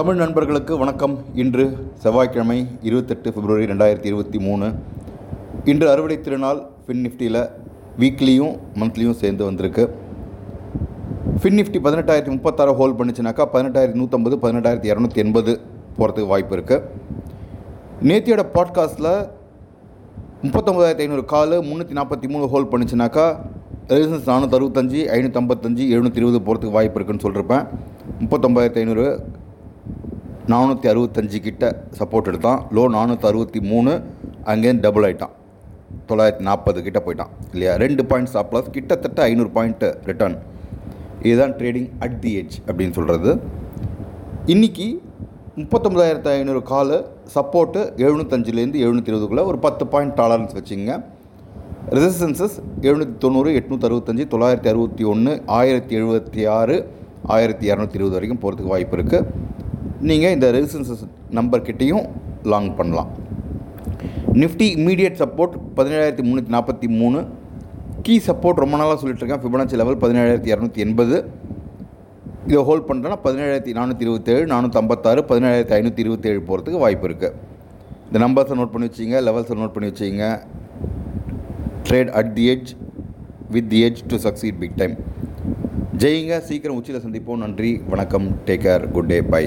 தமிழ் நண்பர்களுக்கு வணக்கம். இன்று செவ்வாய்க்கிழமை இருபத்தெட்டு பிப்ரவரி ரெண்டாயிரத்தி இருபத்தி மூணு. இன்று அறுவடை திருநாள் ஃபின் நிஃப்டியில் வீக்லியும் மந்த்லியும் சேர்ந்து வந்திருக்கு. ஃபின் நிஃப்டி பதினெட்டாயிரத்தி முப்பத்தாறு ஹோல்ட் பண்ணுச்சுனாக்கா பதினெட்டாயிரத்தி நூற்றம்பது பதினெட்டாயிரத்தி இரநூத்தி எண்பது போகிறதுக்கு வாய்ப்பு இருக்குது நேத்தியோட பாட்காஸ்ட்டில் முப்பத்தொம்பதாயிரத்தி ஐநூறு காலு முந்நூற்றி நாற்பத்தி மூணு ஹோல்ட் பண்ணுச்சுனாக்கா ரெசிஸ்டன்ஸ் நானூற்றி அறுபத்தஞ்சு ஐநூற்றம்பத்தஞ்சு எழுநூற்றி இருபது போகிறதுக்கு வாய்ப்பு இருக்குன்னு சொல்லியிருப்பேன் முப்பத்தொம்பதாயிரத்தி ஐநூறு நானூற்றி அறுபத்தஞ்சு கிட்ட சப்போர்ட் எடுத்தான். லோ நானூற்றி அறுபத்தி மூணு அங்கேருந்து டபுள் ஆகிட்டான் தொள்ளாயிரத்தி நாற்பது கிட்ட போயிட்டான் இல்லையா? ரெண்டு பாயிண்ட் ஸ்டாப் லாஸ் கிட்டத்தட்ட ஐநூறு பாயிண்ட்டு ரிட்டர்ன் இதுதான் ட்ரேடிங் அட் தி ஏஜ் அப்படின்னு சொல்கிறது இன்றைக்கி முப்பத்தொம்பதாயிரத்து ஐநூறு காலு சப்போர்ட்டு எழுநூத்தஞ்சிலேருந்து எழுநூற்றி இருபதுக்குள்ளே ஒரு பத்து பாயிண்ட் டாலரன்ஸ் வச்சுங்க. ரெசிஸ்டன்சஸ் எழுநூற்றி தொண்ணூறு எட்நூற்றி அறுபத்தஞ்சி தொள்ளாயிரத்தி அறுபத்தி ஒன்று ஆயிரத்தி எழுபத்தி ஆறு ஆயிரத்தி இரநூத்தி இருபது வரைக்கும் போகிறதுக்கு வாய்ப்பு இருக்குது நீங்கள் இந்த ரெசிஸ்டன்ஸ் நம்பர்கிட்டையும் லாங் பண்ணலாம். நிஃப்டி இமீடியட் சப்போர்ட் பதினேழாயிரத்தி முந்நூற்றி நாற்பத்தி மூணு. கீ சப்போர்ட் ரொம்ப நாளாக சொல்லிட்டுருக்கேன். ஃபிபனாச்சி லெவல் பதினேழாயிரத்தி இரநூத்தி எண்பது. இதை ஹோல்ட் பண்ணுறேன்னா பதினேழாயிரத்தி நானூற்றி இருபத்தேழு நானூற்றி ஐம்பத்தாறு பதினேழாயிரத்தி ஐநூற்றி இருபத்தேழு போகிறதுக்கு வாய்ப்பு இருக்குது இந்த நம்பர்ஸை நோட் பண்ணி வச்சிங்க லெவல்ஸை நோட் பண்ணி வச்சிங்க. Trade at the edge with the edge to succeed big time ஜெயிங்க சீக்கிரம் உச்சியில் சந்திப்போம். நன்றி வணக்கம் take care good day bye